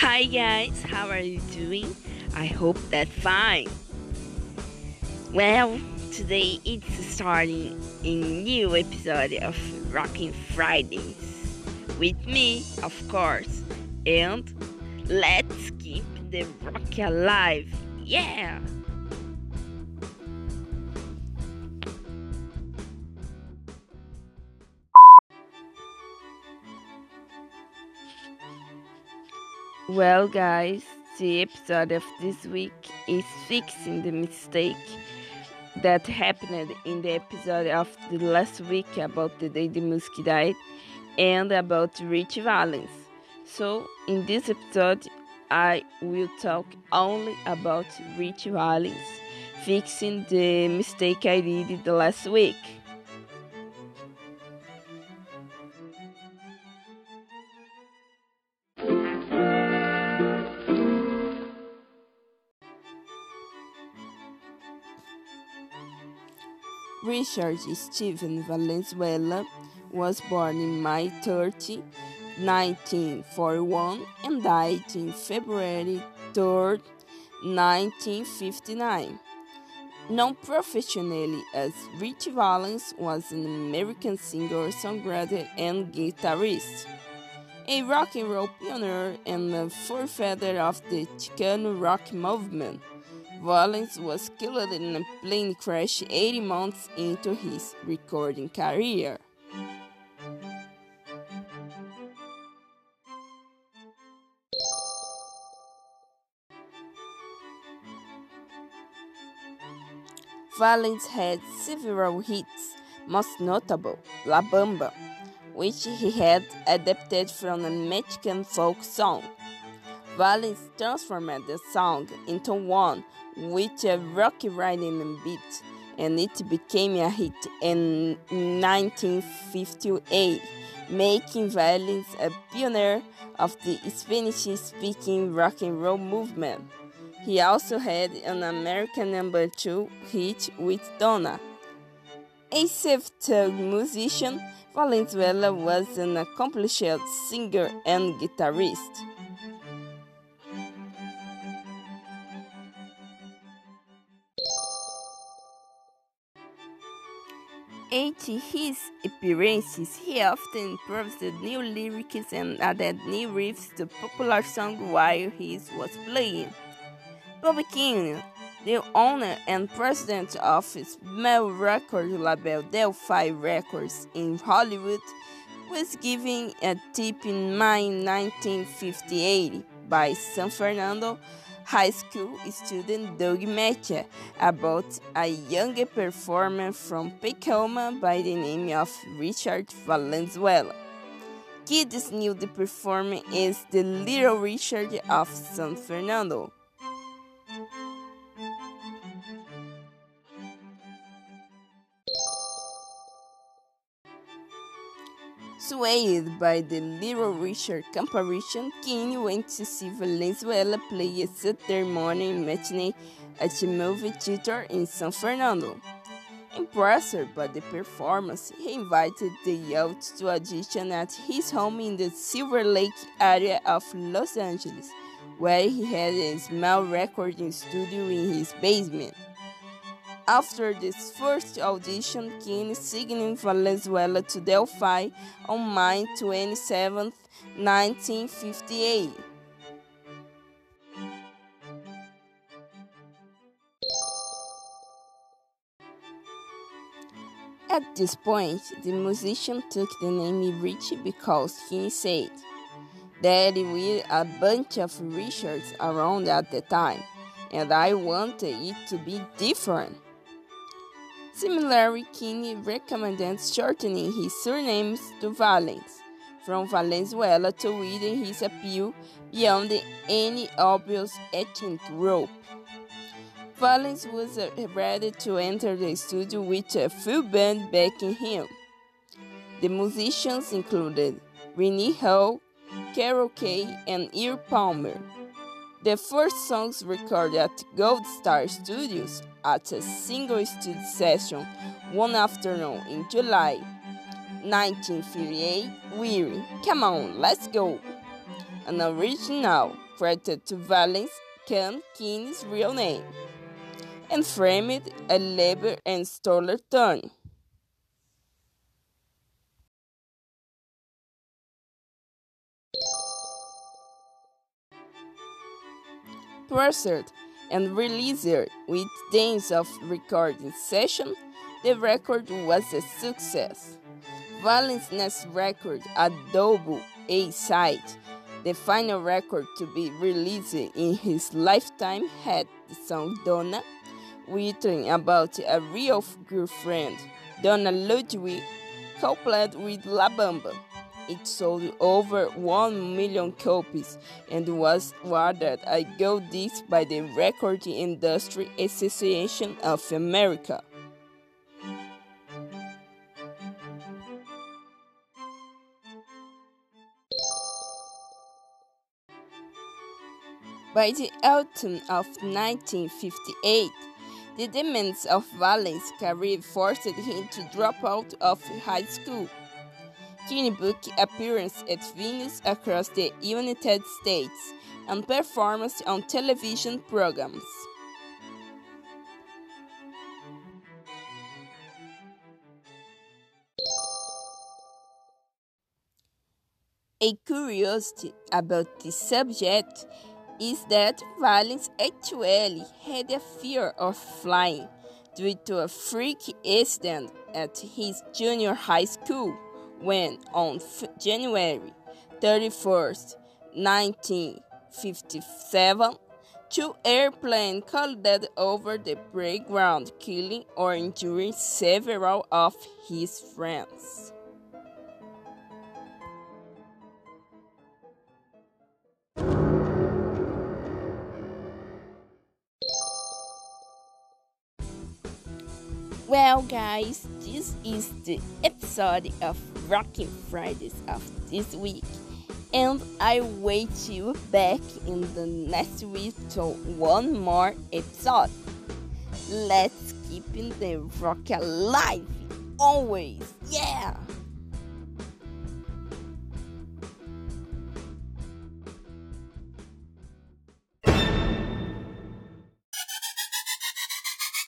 Hi guys, how are you doing? I hope that fine. Well, today it's starting a new episode of Rocking Fridays with me, of course, and let's keep the rock alive. Yeah! Well, guys, the episode of this week is fixing the mistake that happened in the episode of the last week about the day the Music died and about Ritchie Valens. So, in this episode, I will talk only about Ritchie Valens, fixing the mistake I did the last week. Richard Stephen Valenzuela was born in May 30, 1941 and died in February 3, 1959. Known professionally as Ritchie Valens was an American singer, songwriter, and guitarist. A rock and roll pioneer and a forefather of the Chicano rock movement. Valens was killed in a plane crash 80 months into his recording career. Valens had several hits, most notable La Bamba, which he had adapted from a Mexican folk song. Valens transformed the song into one with a rocky rhythm beat, and it became a hit in 1958, making Valens a pioneer of the Spanish-speaking rock and roll movement. He also had an American number two hit with Donna. A self-taught musician, Valenzuela was an accomplished singer and guitarist. At his appearances, he often improvised new lyrics and added new riffs to popular songs while he was playing. Bobby Keane, the owner and president of small record label Del-Fi Records in Hollywood, was given a tip in May 1958 by San Fernando high school student Doug Macchia about a young performer from Pacoima by the name of Richard Valenzuela. Kids knew the performer as the Little Richard of San Fernando. Swayed by the Little Richard comparison, Keane went to see Valenzuela play a Saturday morning matinee at the movie theater in San Fernando. Impressed by the performance, he invited the youth to audition at his home in the Silver Lake area of Los Angeles, where he had a small recording studio in his basement. After this first audition, Keane signed Valenzuela to Del-Fi on May 27, 1958. At this point, the musician took the name Ritchie because he said there were a bunch of Richards around at the time, and I wanted it to be different. Similarly, Keane recommended shortening his surnames to Valens, from Valenzuela to widen his appeal beyond any obvious ethnic group. Valens was ready to enter the studio with a full band backing him. The musicians included Renee Hall, Carol Kaye, and Earl Palmer. The first songs recorded at Gold Star Studios at a single studio session one afternoon in July 1958 Weary, Come On, Let's Go, an original credited to Valens Kuhn Keane's real name and framed a Leiber and Stoller turn. Produced and released with days of recording session, the record was a success. Valens' next record, a double A side, the final record to be released in his lifetime, had the song Donna, written about a real girlfriend, Donna Ludwig, coupled with La Bamba. It sold over 1 million copies and was awarded a gold disc by the Recording Industry Association of America. By the autumn of 1958, the demands of Valens' career forced him to drop out of high school. Keane booked appearances at venues across the United States and performances on television programs. A curiosity about this subject is that Valens actually had a fear of flying due to a freak incident at his junior high school when, on January 31st, 1957, two airplanes collided over the playground, killing or injuring several of his friends. Well, guys, this is the episode of Rocking Fridays of this week, and I wait you back in the next week to one more episode. Let's keep in the rock alive always, yeah!